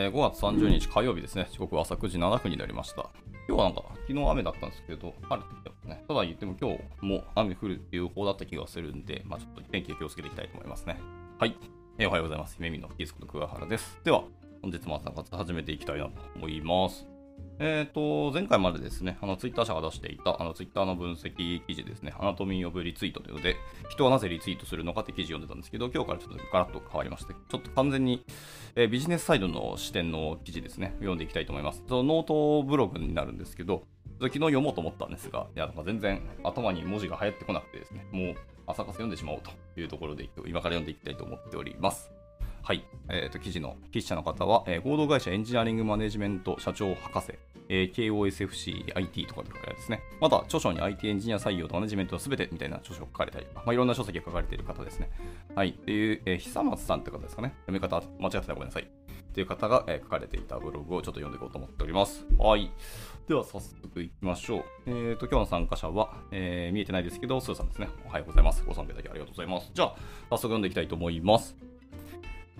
えー、5月30日火曜日ですね。時刻は朝9時7分になりました。今日はなんか、昨日雨だったんですけど、晴れてきてますね。ただ言っても今日も雨降る予報だった気がするんで、まあちょっと天気気をつけていきたいと思いますね。はい。えー、おはようございます。姫見のキースこと桑原です。では、本日も朝活始めていきたいなと思います。えっ、ー、と、前回までですね、あの、ツイッター社が出していた、あの、ツイッターの分析記事ですね、アナトミー・オブ・リツイートというので、人はなぜリツイートするのかって記事を読んでたんですけど、今日からちょっとガラッと変わりまして、ちょっと完全に、えー、ビジネスサイドの視点の記事ですね、読んでいきたいと思います。そのノートブログになるんですけど、昨日読もうと思ったんですが、いや、全然頭に文字が入ってこなくてですね、もう朝活読んでしまおうというところで、今から読んでいきたいと思っております。はい。えっ、ー、と、記事の筆者の方は、えー、合同会社エンジニアリングマネジメント社長博士、えー、慶應 SFC、IT とかで書かれですね。また、著書に IT エンジニア採用とマネジメントのすべてみたいな著書が書かれたり、まあ、いろんな書籍が書かれている方ですね。はい。っていう、えー、久松さんって方ですかね。読み方間違ってたらごめんなさい。っていう方が、えー、書かれていたブログをちょっと読んでいこうと思っております。はい。では、早速行きましょう。えっ、ー、と、今日の参加者は、えー、見えてないですけど、スーさんですね。おはようございます。ご参加いただきありがとうございます。じゃあ、早速読んでいきたいと思います。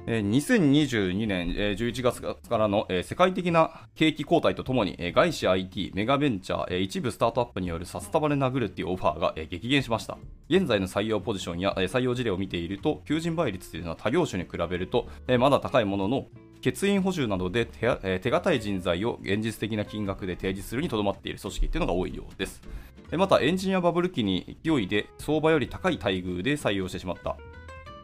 2022年11月からの世界的な景気後退とともに外資 IT、メガベンチャー、一部スタートアップによるサスタバで殴るっていうオファーが激減しました。現在の採用ポジションや採用事例を見ていると、求人倍率というのは他業種に比べるとまだ高いものの、欠員補充などで手手堅い人材を現実的な金額で提示するにとどまっている組織っていうのが多いようです。また、エンジニアバブル期に勢いで相場より高い待遇で採用してしまった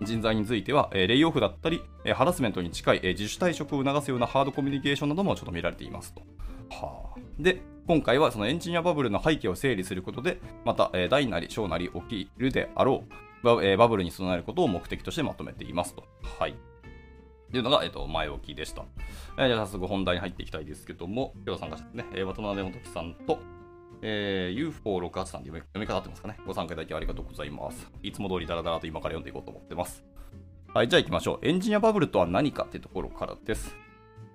人材については、えレイオフだったり、えハラスメントに近い、え自主退職を促すようなハードコミュニケーションなどもちょっと見られていますと。はあ、で、今回はそのエンジニアバブルの背景を整理することで、また、え大なり小なり起きるであろうバ,、えバブルに備えることを目的としてまとめていますと。はい。というのが、えっと、前置きでした。えー、じゃあ早速本題に入っていきたいですけども、今日参加者ですね、え、渡辺元樹さんと、えー、UFO68 さんで読み方合ってますかね。ご参加いただきありがとうございます。いつも通りダラダラと今から読んでいこうと思ってます。はい、じゃあ行きましょう。エンジニアバブルとは何かってところからです。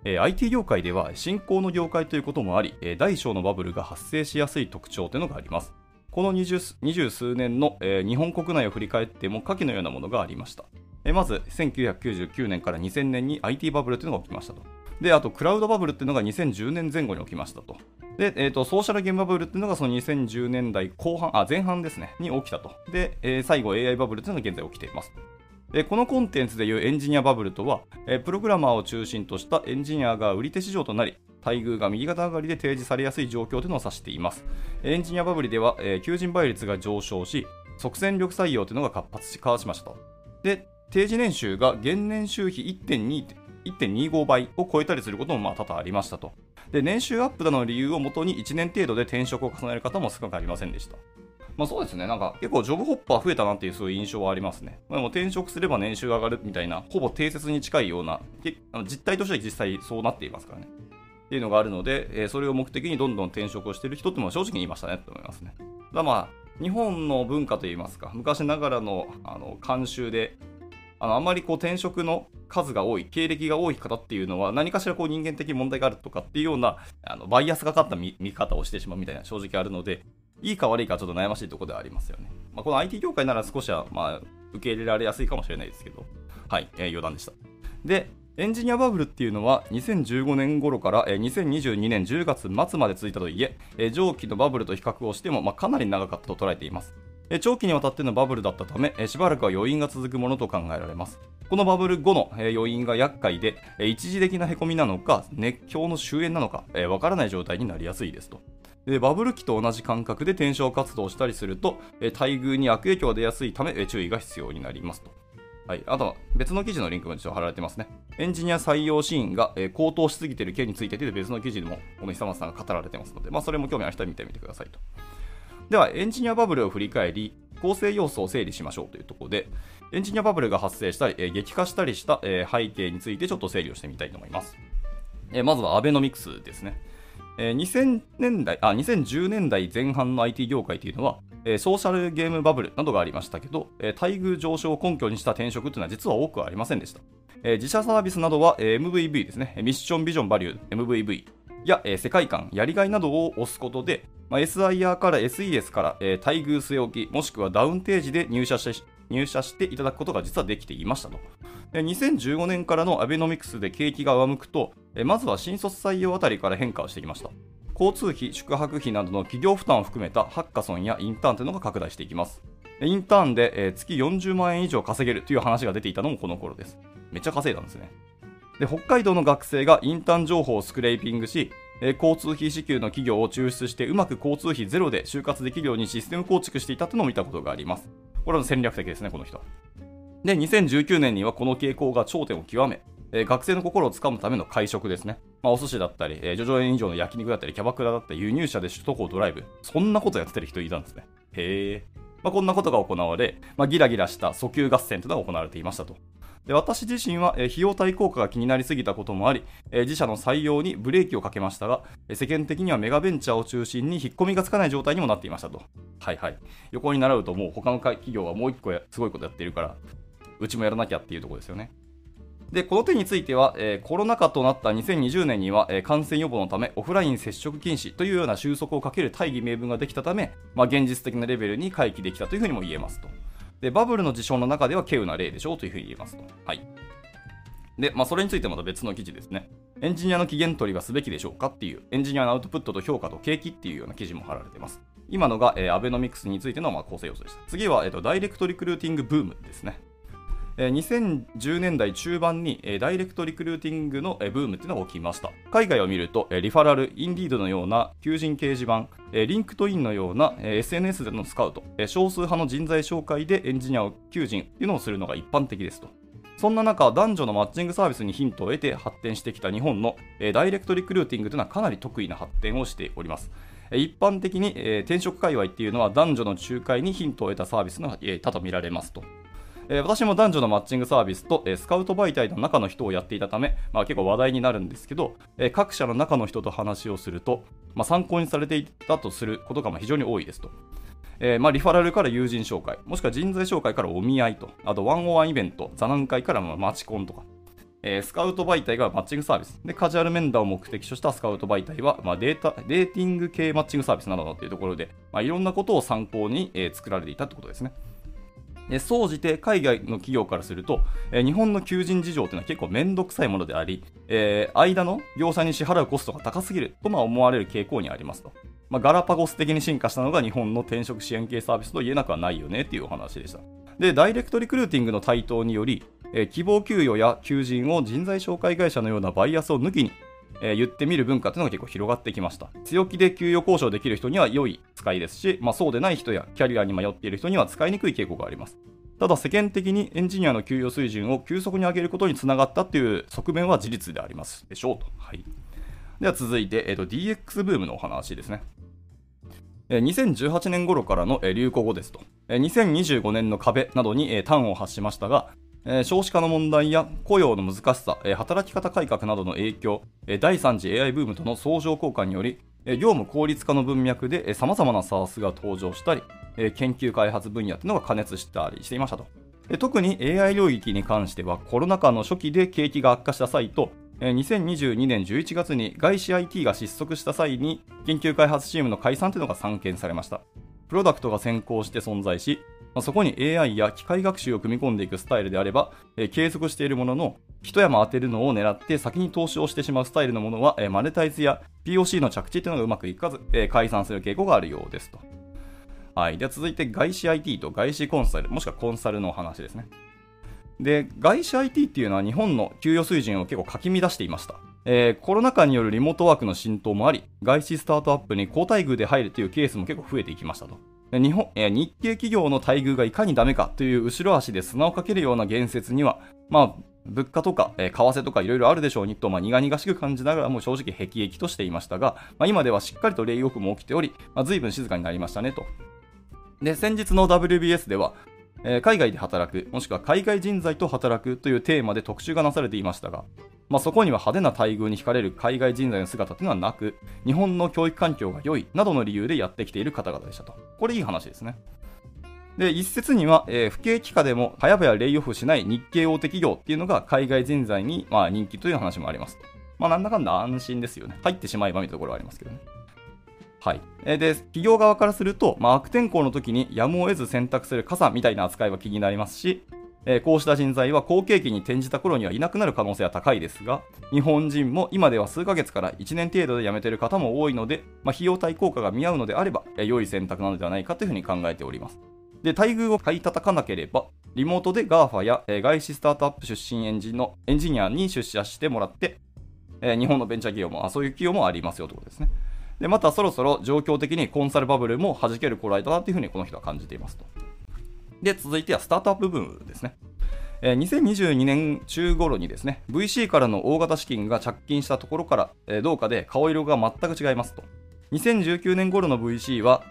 えー、IT 業界では新興の業界ということもあり、えー、大小のバブルが発生しやすい特徴というのがあります。この二十数年の、えー、日本国内を振り返っても下記のようなものがありました。え、まず、1999年から2000年に IT バブルというのが起きましたと。で、あと、クラウドバブルっていうのが2010年前後に起きましたと。で、えーと、ソーシャルゲームバブルっていうのがその2010年代後半、あ、前半ですね、に起きたと。で、えー、最後 AI バブルっていうのが現在起きています。でこのコンテンツでいうエンジニアバブルとは、えー、プログラマーを中心としたエンジニアが売り手市場となり、待遇が右肩上がりで提示されやすい状況というのを指しています。エンジニアバブルでは、えー、求人倍率が上昇し、即戦力採用というのが活発化しましたと。で、定時年収が現年収比1.2 1.25倍を超えたりすることもまあ多々ありましたと。で、年収アップだの理由をもとに1年程度で転職を重ねる方も少なくありませんでした。まあそうですね、なんか結構ジョブホッパー増えたなっていうそういう印象はありますね。ま、でも転職すれば年収が上がるみたいな、ほぼ定説に近いような、実態としては実際そうなっていますからね。っていうのがあるので、え、それを目的にどんどん転職をしている人っても正直に言いましたねと思いますね。だまあ、日本の文化といいますか、昔ながらのあの慣習で、あのあまりこう転職の数が多い、経歴が多い方っていうのは、何かしらこう人間的問題があるとかっていうようなあのバイアスがかった見方をしてしまうみたいな正直あるので、いいか悪いかちょっと悩ましいところではありますよね。まあ、この IT 業界なら少しは、まあ、受け入れられやすいかもしれないですけど、はい、えー、余談でした。で、エンジニアバブルっていうのは2015年頃から2022年10月末まで続いたといえ、上記のバブルと比較をしても、かなり長かったと捉えています。長期にわたってのバブルだったため、しばらくは余韻が続くものと考えられます。このバブル後の余韻が厄介で、一時的な凹みなのか、熱狂の終焉なのか、わからない状態になりやすいですと。でバブル期と同じ感覚で転職活動をしたりすると、待遇に悪影響が出やすいため、注意が必要になりますと。はい、あとは別の記事のリンクも一応貼られてますね。エンジニア採用シーンが、高騰しすぎている件についてで別の記事でもこの久松さんが語られてますので、まあ、それも興味ある人は見てみてくださいと。では、エンジニアバブルを振り返り、構成要素を整理しましょうというところで、エンジニアバブルが発生したり、え激化したりした、え背景についてちょっと整理をしてみたいと思います。えまずはアベノミクスですね。え2000年代あ、2010年代前半の IT 業界というのは、えソーシャルゲームバブルなどがありましたけど、え待遇上昇を根拠にした転職というのは実は多くありませんでした。え自社サービスなどは、え MVV ですね、ミッションビジョンバリュー MVV や、え世界観、やりがいなどを押すことで、まあ、SIR から SES から、えー、待遇据え置き、もしくはダウンテージで入社して入社していただくことが実はできていましたと。2015年からのアベノミクスで景気が上向くと、まずは新卒採用あたりから変化をしてきました。交通費、宿泊費などの企業負担を含めたハッカソンやインターンというのが拡大していきます。インターンで月40万円以上稼げるという話が出ていたのもこの頃です。めっちゃ稼いだんですね。で北海道の学生がインターン情報をスクレーピングし、交通費支給の企業を抽出してうまく交通費ゼロで就活できるようにシステム構築していたというのを見たことがあります。これは戦略的ですね、この人。で、2019年にはこの傾向が頂点を極め、えー、学生の心をつかむための会食ですね。まあ、お寿司だったり、えー、叙々苑以上の焼肉だったり、キャバクラだったり、輸入車で首都高ドライブ。そんなことやってる人いたんですね。へえ。まあ、こんなことが行われ、まあ、ギラギラした訴求合戦というのが行われていましたと。で私自身は、え、費用対効果が気になりすぎたこともあり、え、自社の採用にブレーキをかけましたが、え、世間的にはメガベンチャーを中心に引っ込みがつかない状態にもなっていましたと。はいはい。横に習うともう他の企業はもう一個すごいことやっているから、うちもやらなきゃっていうところですよね。で、この点については、えー、コロナ禍となった2020年には、えー、感染予防のためオフライン接触禁止というような収束をかける大義名分ができたため、まあ、現実的なレベルに回帰できたというふうにも言えますと。で、バブルの事象の中では稀有な例でしょうというふうに言えますと。はい。で、まあ、それについてまた別の記事ですね。エンジニアの期限取りはすべきでしょうかっていう、エンジニアのアウトプットと評価と景気っていうような記事も貼られています。今のが、えー、アベノミクスについてのまあ構成要素でした。次は、えーとダイレクトリクルーティングブームですね。2010年代中盤にダイレクトリクルーティングのブームっていうのが起きました海外を見るとリファラル、 Indeed のような求人掲示板 LinkedIn のような SNS でのスカウト少数派の人材紹介でエンジニアを求人っていうのをするのが一般的ですとそんな中、男女のマッチングサービスにヒントを得て発展してきた日本のダイレクトリクルーティングというのはかなり得意な発展をしております。一般的に転職界隈っていうのは男女の仲介にヒントを得たサービスの他と見られますと。えー、私も男女のマッチングサービスと、えー、スカウト媒体の中の人をやっていたため、まあ、結構話題になるんですけど、えー、各社の中の人と話をすると、まあ、参考にされていたとすることが非常に多いですと。えーまあ、リファラルから友人紹介、もしくは人材紹介からお見合いと、あとワンオワンイベント、座談会からまあマチコンとか、えー、スカウト媒体がマッチングサービス。で、カジュアル面談を目的としたスカウト媒体は、まあ、データ、デーティング系マッチングサービスなどというところで、まあ、いろんなことを参考に、えー、作られていたということですね。総じて海外の企業からすると、え日本の求人事情というのは結構めんどくさいものであり、えー、間の業者に支払うコストが高すぎるとま思われる傾向にありますと。まあ、ガラパゴス的に進化したのが日本の転職支援系サービスと言えなくはないよねっていうお話でした。で、ダイレクトリクルーティングの台頭により、えー、希望給与や求人を人材紹介会社のようなバイアスを抜きに、えー、言ってみる文化というのが結構広がってきました。強気で給与交渉できる人には良い使いですし、まあ、そうでない人やキャリアに迷っている人には使いにくい傾向があります。ただ世間的にエンジニアの給与水準を急速に上げることにつながったっていう側面は事実でありますでしょうと。はい、では続いて、えーと、DX ブームのお話ですね。2018年頃からの流行語ですと。2025年の壁などに端を発しましたが、少子化の問題や雇用の難しさ、働き方改革などの影響、第3次 AI ブームとの相乗効果により、業務効率化の文脈で様々な SARS が登場したり、研究開発分野というのが加熱したりしていましたと。特に AI 領域に関してはコロナ禍の初期で景気が悪化した際と、2022年11月に外資 IT が失速した際に研究開発チームの解散というのが散見されました。プロダクトが先行して存在し、まあそこに AI や機械学習を組み込んでいくスタイルであれば、継続しているものの、一山当てるのを狙って先に投資をしてしまうスタイルのものは、マネタイズや POC の着地というのがうまくいかず、解散する傾向があるようですと。はい。では続いて外資 IT と外資コンサル、もしくはコンサルのお話ですね。で、外資 IT っていうのは日本の給与水準を結構かき乱していました。えー、コロナ禍によるリモートワークの浸透もあり、外資スタートアップに高待遇で入るというケースも結構増えていきましたと。日本、日系企業の待遇がいかにダメかという後ろ足で砂をかけるような言説には、まあ、物価とか、え、為替とかいろいろあるでしょうにと、まあ、苦々しく感じながらも正直辟易としていましたが、まあ、今ではしっかりとレイオフも起きており、まあ、随分静かになりましたねと。で、先日の WBS では、えー、海外で働く、もしくは海外人材と働くというテーマで特集がなされていましたが、まあ、そこには派手な待遇に惹かれる海外人材の姿というのはなく、日本の教育環境が良いなどの理由でやってきている方々でしたと。これいい話ですね。で、一説には、えー、不景気下でも早々レイオフしない日系大手企業っていうのが海外人材に、まあ、人気という話もありますと。まあ、なんだかんだ安心ですよね。入ってしまえばみたいなところはありますけどね。はい。で、企業側からすると、まあ、悪天候の時にやむを得ず選択する傘みたいな扱いは気になりますし、えこうした人材は好景気に転じた頃にはいなくなる可能性は高いですが、日本人も今では数ヶ月から1年程度で辞めている方も多いので、まあ、費用対効果が見合うのであれば、え良い選択なのではないかというふうに考えております。で、待遇を買い叩かなければ、リモートで GAFA や、え外資スタートアップ出身エンジのエンジニアに出社してもらって、え日本のベンチャー企業もあ、そういう企業もありますよということですね。で、またそろそろ状況的にコンサルバブルも弾ける頃合いだなというふうにこの人は感じていますと。で、続いてはスタートアップブームですね。え2022年中頃にですね、VC からの大型資金が着金したところから、どうかで顔色が全く違いますと。2019年頃の VC は、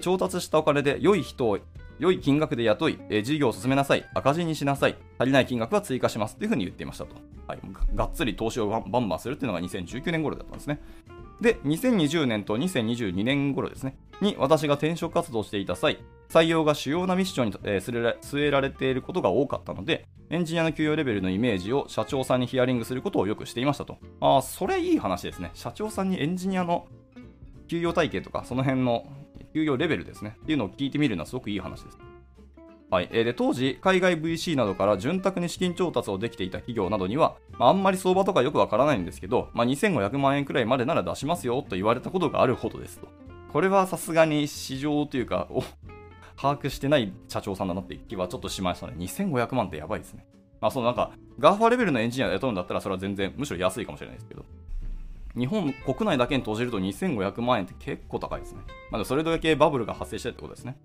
調達したお金で良い人を良い金額で雇い、事業を進めなさい、赤字にしなさい、足りない金額は追加しますというふうに言っていましたと。はい、がっつり投資をバンバンするっていうのが2019年頃だったんですね。で、2020年と2022年頃ですね、に私が転職活動していた際、採用が主要なミッションに、えー、据えられていることが多かったので、エンジニアの給与レベルのイメージを社長さんにヒアリングすることをよくしていましたと。ああ、それいい話ですね。社長さんにエンジニアの給与体系とか、その辺の給与レベルですね。っていうのを聞いてみるのはすごくいい話です。はい、で当時、海外 VC などから潤沢に資金調達をできていた企業などには、まあ、あんまり相場とかよくわからないんですけど、まあ、2500万円くらいまでなら出しますよと言われたことがあるほどですと。これはさすがに市場というか、把握してない社長さんだなって気はちょっとしましたね。2500万ってやばいですね。まあ、そのなんか、ガーファレベルのエンジニアで雇うんだったら、それは全然、むしろ安いかもしれないですけど。日本国内だけに投じると2500万円って結構高いですね。まあ、それだけバブルが発生してるってことですね。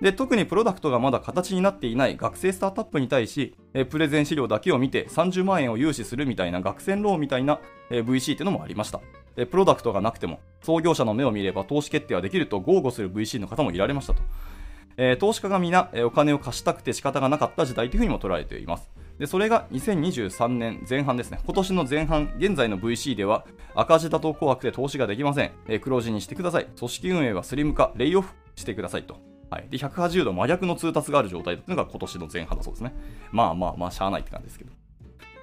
で特にプロダクトがまだ形になっていない学生スタートアップに対し、えプレゼン資料だけを見て30万円を融資するみたいな学生ローンみたいな、え VC っていうのもありました。プロダクトがなくても創業者の目を見れば投資決定はできると豪語する VC の方もいられましたと。え、投資家が皆、え、お金を貸したくて仕方がなかった時代というふうにも捉えています。でそれが2023年前半ですね。今年の前半、現在の VC では赤字だと怖くて投資ができません。え、黒字にしてください。組織運営はスリム化、レイオフしてくださいと。はい、で180度真逆の通達がある状態というのが今年の前半だそうですね。まあまあまあ、しゃあないって感じですけど。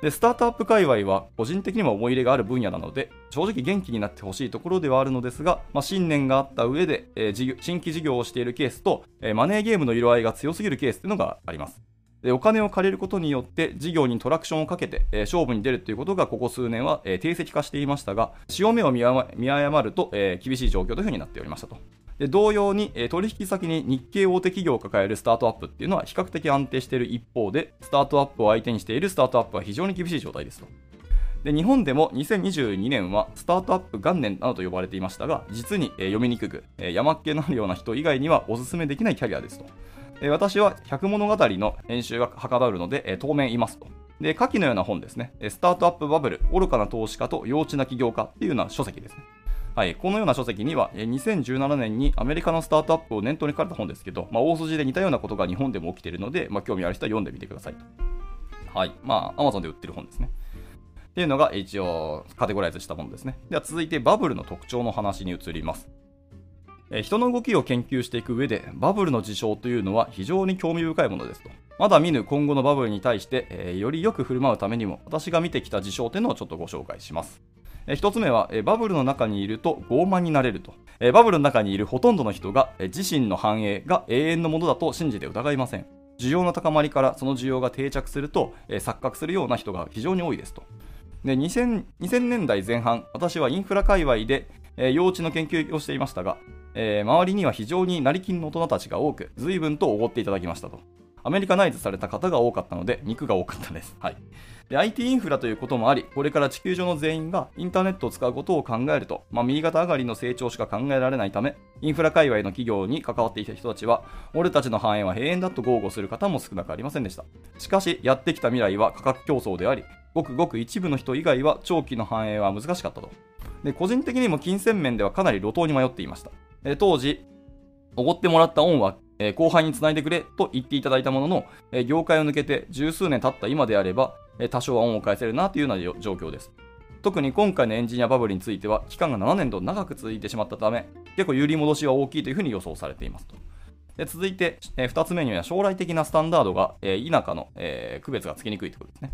で、スタートアップ界隈は個人的にも思い入れがある分野なので、正直元気になってほしいところではあるのですが、まあ、信念があった上で、えー、新規事業をしているケースと、えー、マネーゲームの色合いが強すぎるケースというのがあります。でお金を借りることによって事業にトラクションをかけて、えー、勝負に出るということがここ数年は、えー、定石化していましたが潮目を見誤ると、えー、厳しい状況というふうになっておりましたとで同様に、え取引先に日系大手企業を抱えるスタートアップっていうのは比較的安定している一方で、スタートアップを相手にしているスタートアップは非常に厳しい状態ですと。で日本でも2022年はスタートアップ元年などと呼ばれていましたが、実に、え読みにくく、え山っ気のあるような人以外にはお勧めできないキャリアですと。え私は百物語の編集がはかどるので、え当面いますと。で、下記のような本ですね。スタートアップバブル、愚かな投資家と幼稚な起業家っていうような書籍ですね。はい、このような書籍には、2017年にアメリカのスタートアップを念頭に書かれた本ですけど、まあ、大筋で似たようなことが日本でも起きているので、まあ、興味ある人は読んでみてくださいと。はい。まあ、Amazon で売ってる本ですね。っていうのが一応カテゴライズしたものですね。では続いてバブルの特徴の話に移ります。人の動きを研究していく上で、バブルの事象というのは非常に興味深いものですと。まだ見ぬ今後のバブルに対して、えー、よりよく振る舞うためにも、私が見てきた事象というのをちょっとご紹介します。え1つ目は、バブルの中にいると傲慢になれると、バブルの中にいるほとんどの人が、自身の繁栄が永遠のものだと信じて疑いません需要の高まりからその需要が定着すると、錯覚するような人が非常に多いですとで 2000, 2000年代前半私はインフラ界隈で、え幼稚の研究をしていましたが、えー、周りには非常に成金の大人たちが多く随分とおごっていただきましたと。アメリカナイズされた方が多かったので肉が多かったです、はい、で IT インフラということもあり、これから地球上の全員がインターネットを使うことを考えると、まあ、右肩上がりの成長しか考えられないため、インフラ界隈の企業に関わっていた人たちは、俺たちの繁栄は永遠だと豪語する方も少なくありませんでした。しかし、やってきた未来は価格競争であり、ごくごく一部の人以外は長期の繁栄は難しかったと。で個人的にも金銭面ではかなり路頭に迷っていました。当時、おごってもらった恩はえ後輩につないでくれと言っていただいたものの、え業界を抜けて十数年経った今であれば、え多少は恩を返せるなというような状況です。特に今回のエンジニアバブルについては、期間が7年と長く続いてしまったため、結構有利戻しは大きいというふうに予想されていますと。で続いて、え2つ目には将来的なスタンダードが、え否かの、え区別がつきにくいということですね。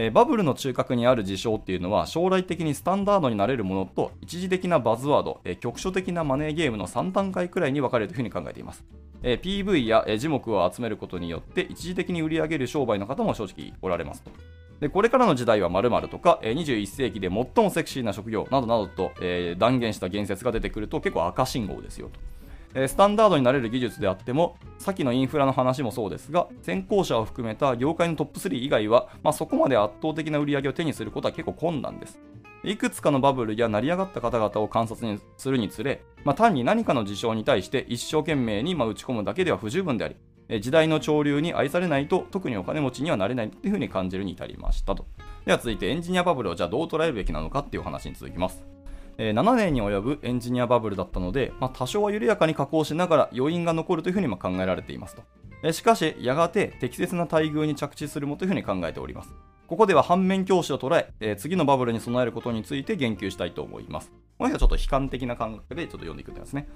えー、バブルの中核にある事象っていうのは将来的にスタンダードになれるものと一時的なバズワード、えー、局所的なマネーゲームの3段階くらいに分かれるというふうに考えています。えー、PV や、えー、樹木を集めることによって一時的に売り上げる商売の方も正直おられますと。でこれからの時代は〇〇とか、えー、21世紀で最もセクシーな職業などなどと、えー、断言した言説が出てくると結構赤信号ですよと。スタンダードになれる技術であっても、先のインフラの話もそうですが、先行者を含めた業界のトップ3以外は、まあ、そこまで圧倒的な売り上げを手にすることは結構困難です。いくつかのバブルや成り上がった方々を観察にするにつれ、まあ、単に何かの事象に対して一生懸命にま打ち込むだけでは不十分であり、時代の潮流に愛されないと特にお金持ちにはなれないというふうに感じるに至りましたと。では続いてエンジニアバブルをじゃあどう捉えるべきなのかっていう話に続きます。え7年に及ぶエンジニアバブルだったので、まあ、多少は緩やかに加工しながら余韻が残るというふうに考えられていますと。えしかし、やがて適切な待遇に着地するもというふうに考えております。ここでは反面教師を捉ええー、次のバブルに備えることについて言及したいと思います。この人はちょっと悲観的な感覚でちょっと読んでいくんですね。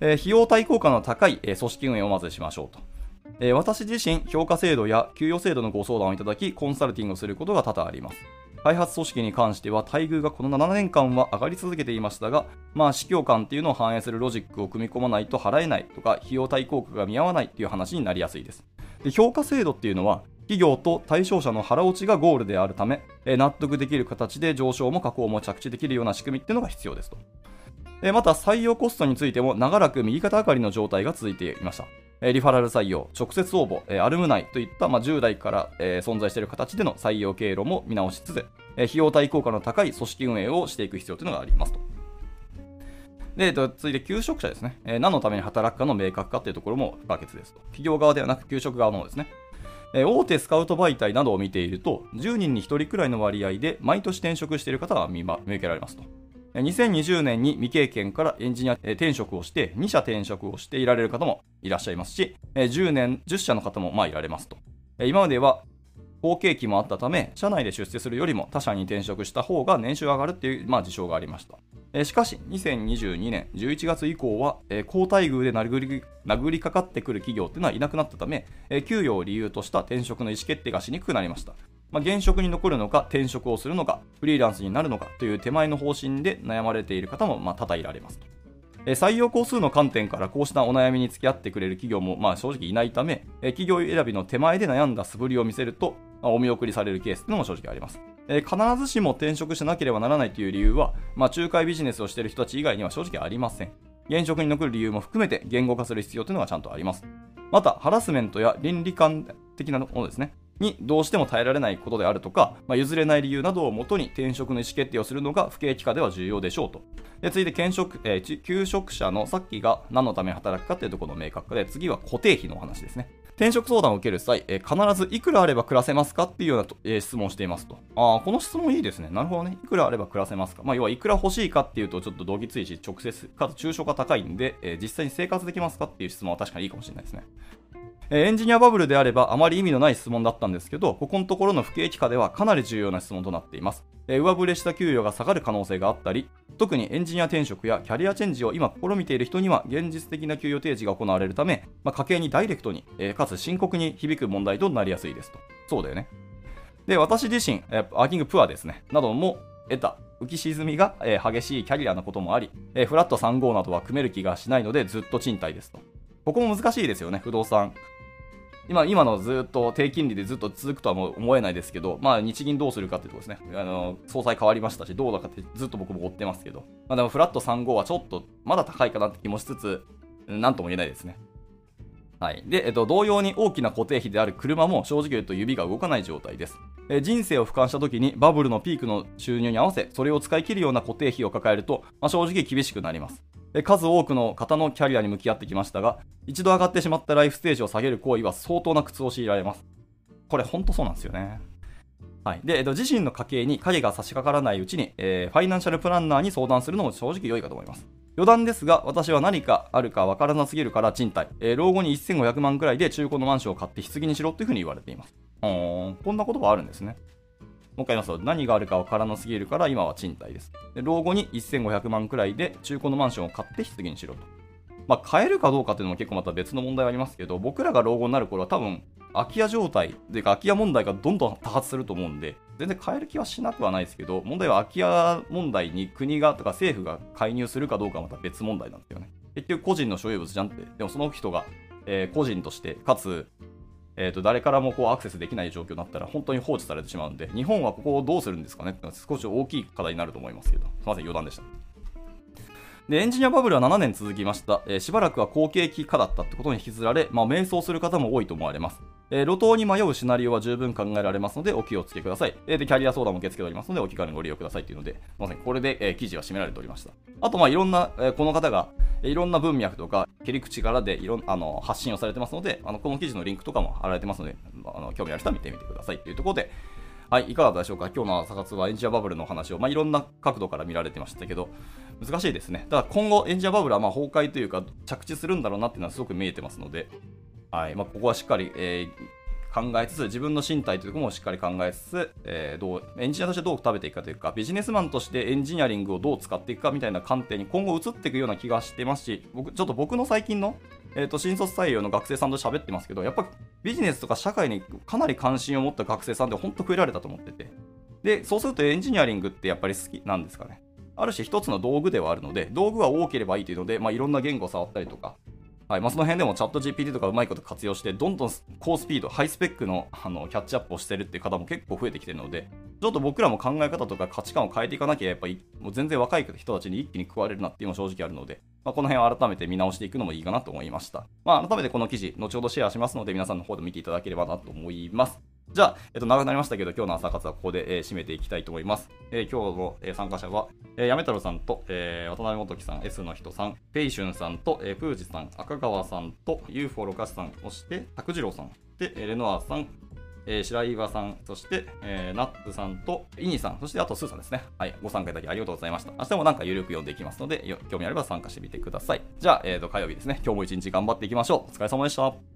えー、費用対効果の高い、えー、組織運営をまずしましょうと。え私自身、評価制度や給与制度のご相談をいただき、コンサルティングをすることが多々あります。開発組織に関しては待遇がこの7年間は上がり続けていましたが、まあ、市況感っていうのを反映するロジックを組み込まないと払えないとか、費用対効果が見合わないっていう話になりやすいです。で評価制度っていうのは、企業と対象者の腹落ちがゴールであるため、納得できる形で上昇も下降も着地できるような仕組みっていうのが必要ですと。また採用コストについても長らく右肩上がりの状態が続いていました。リファラル採用、直接応募、アルムナイといった、まあ、10代から、え存在している形での採用経路も見直しつつ、費用対効果の高い組織運営をしていく必要というのがありますと。で、続いて求職者ですね、え何のために働くかの明確化というところも不可欠ですと。企業側ではなく求職側の方ですね。大手スカウト媒体などを見ていると、10人に1人くらいの割合で毎年転職している方が,、見受けられますと。2020年に未経験からエンジニア転職をして、2社転職をしていられる方もいらっしゃいますし、10年、10社の方もまあいられますと。今までは好景気もあったため、社内で出世するよりも他社に転職した方が年収上がるっていう、まあ、事象がありました。しかし、2022年11月以降は、高待遇で殴り殴りかかってくる企業っていうのはいなくなったため、給与を理由とした転職の意思決定がしにくくなりました。まあ、現職に残るのか、転職をするのか、フリーランスになるのかという手前の方針で悩まれている方もまあ多々いられますと。採用工数の観点からこうしたお悩みに付き合ってくれる企業もまあ正直いないため、企業選びの手前で悩んだ素振りを見せると、お見送りされるケースというのも正直あります。必ずしも転職しなければならないという理由は、まあ、仲介ビジネスをしている人たち以外には正直ありません。現職に残る理由も含めて言語化する必要というのがちゃんとあります。また、ハラスメントや倫理観的なものですね。にどうしても耐えられないことであるとか、まあ、譲れない理由などをもとに転職の意思決定をするのが不景気化では重要でしょうと。で続いて転職、えー、求職者のさっきが何のために働くかというところの明確化で、次は固定費のお話ですね。転職相談を受ける際、えー、必ずいくらあれば暮らせますかっていうような、えー、質問をしていますと。ああ、この質問いいですね。なるほどね。いくらあれば暮らせますか。まあ、要はいくら欲しいかっていうとちょっと動機ついし、直接、かつ抽象化高いんで、えー、実際に生活できますかっていう質問は確かにいいかもしれないですね。エンジニアバブルであればあまり意味のない質問だったんですけど、ここのところの不景気下ではかなり重要な質問となっています。上振れした給与が下がる可能性があったり、特にエンジニア転職やキャリアチェンジを今試みている人には現実的な給与提示が行われるため、まあ、家計にダイレクトに、かつ深刻に響く問題となりやすいですと。そうだよね。で、私自身、アーキングプアですね、なども得た浮き沈みが、え、激しいキャリアなこともあり、え、フラット35などは組める気がしないのでずっと賃貸ですと。ここも難しいですよね、不動産。今今のずっと低金利でずっと続くとはもう思えないですけど、まあ、日銀どうするかっていうとこですね。あの総裁変わりましたし、どうだかってずっと僕も追ってますけど、まあ、でもフラット35はちょっとまだ高いかなって気もしつつ、なんとも言えないですね。はい。で、えっと、同様に大きな固定費である車も正直言うと指が動かない状態です。え人生を俯瞰した時にバブルのピークの収入に合わせ、それを使い切るような固定費を抱えると、まあ、正直厳しくなります。数多くの方のキャリアに向き合ってきましたが、一度上がってしまったライフステージを下げる行為は相当な苦痛を強いられます。これ本当そうなんですよね。はい。で、えっと、自身の家計に影が差し掛からないうちに、えー、ファイナンシャルプランナーに相談するのも正直良いかと思います。余談ですが、私は何かあるかわからなすぎるから賃貸、えー、老後に1500万くらいで中古のマンションを買って棺にしろというふうに言われています。うん、こんな言葉あるんですね。もう一回言いますと、何があるかわからなすぎるから今は賃貸です。で老後に1500万くらいで中古のマンションを買って棺にしろと。まあ、買えるかどうかっていうのも結構また別の問題はありますけど、僕らが老後になる頃は多分、空き家状態というか空き家問題がどんどん多発すると思うんで、全然変える気はしなくはないですけど、問題は空き家問題に国がとか政府が介入するかどうかはまた別問題なんですよね。結局個人の所有物じゃんって。でもその人が、えー、個人として、かつ、えー、と誰からもこうアクセスできない状況になったら本当に放置されてしまうんで、日本はここをどうするんですかねって少し大きい課題になると思いますけど、すみません、余談でした。で、エンジニアバブルは7年続きました。えー、しばらくは好景気化だったってことに引きずられ、まあ、迷走する方も多いと思われます。えー、路頭に迷うシナリオは十分考えられますので、お気をつけください。えー、で、キャリア相談も受け付けておりますので、お気軽にご利用くださいというので、まさにこれで、えー、記事は締められておりました。あと、まあ、いろんな、えー、この方が、いろんな文脈とか、切り口からでいろんあの発信をされてますので、あのこの記事のリンクとかも貼られてますので、あの興味ある人は見てみてくださいというところで、はい、いかがでしょうか？今日の朝活はエンジニアバブルの話を、まあ、いろんな角度から見られてましたけど、難しいですね。ただ今後、エンジニアバブルはま崩壊というか、着地するんだろうなっていうのはすごく見えてますので、はいまあ、ここはしっかり、えー、考えつつ、自分の身体というところもしっかり考えつつ、えー、どうエンジニアとしてどう食べていくかというか、ビジネスマンとしてエンジニアリングをどう使っていくかみたいな観点に今後移っていくような気がしてますし、僕ちょっと僕の最近のえーと、新卒採用の学生さんと喋ってますけど、やっぱビジネスとか社会にかなり関心を持った学生さんって本当増えられたと思ってて。で、そうするとエンジニアリングってやっぱり好きなんですかね。ある種一つの道具ではあるので、道具が多ければいいというので、まあ、いろんな言語を触ったりとか、はいまあ、その辺でもチャット GPT とかうまいこと活用して、どんどん高スピード、ハイスペックのあのキャッチアップをしてるっていう方も結構増えてきてるので、ちょっと僕らも考え方とか価値観を変えていかなきゃ、やっぱりもう全然若い人たちに一気に食われるなっていうのも正直あるので、まあ、この辺を改めて見直していくのもいいかなと思いました。まあ、改めてこの記事、後ほどシェアしますので、皆さんの方で見ていただければなと思います。じゃあ、えっと、長くなりましたけど、今日の朝活はここで、えー、締めていきたいと思います。えー、今日の、えー、参加者は、えー、やめ太郎さんと、えー、渡辺元樹さん、S の人さん、ペイシュンさんと、えー、プージさん、赤川さんと、UFO ロカスさん、そして、拓次郎さん、で、レノアさん、えー、白岩さん、そして、えー、ナッツさんと、イニさん、そしてあとスーさんですね。はい、ご参加いただきありがとうございました。明日もなんかゆるく読んでいきますので、興味あれば参加してみてください。じゃあ、えーと、火曜日ですね。今日も一日頑張っていきましょう。お疲れ様でした。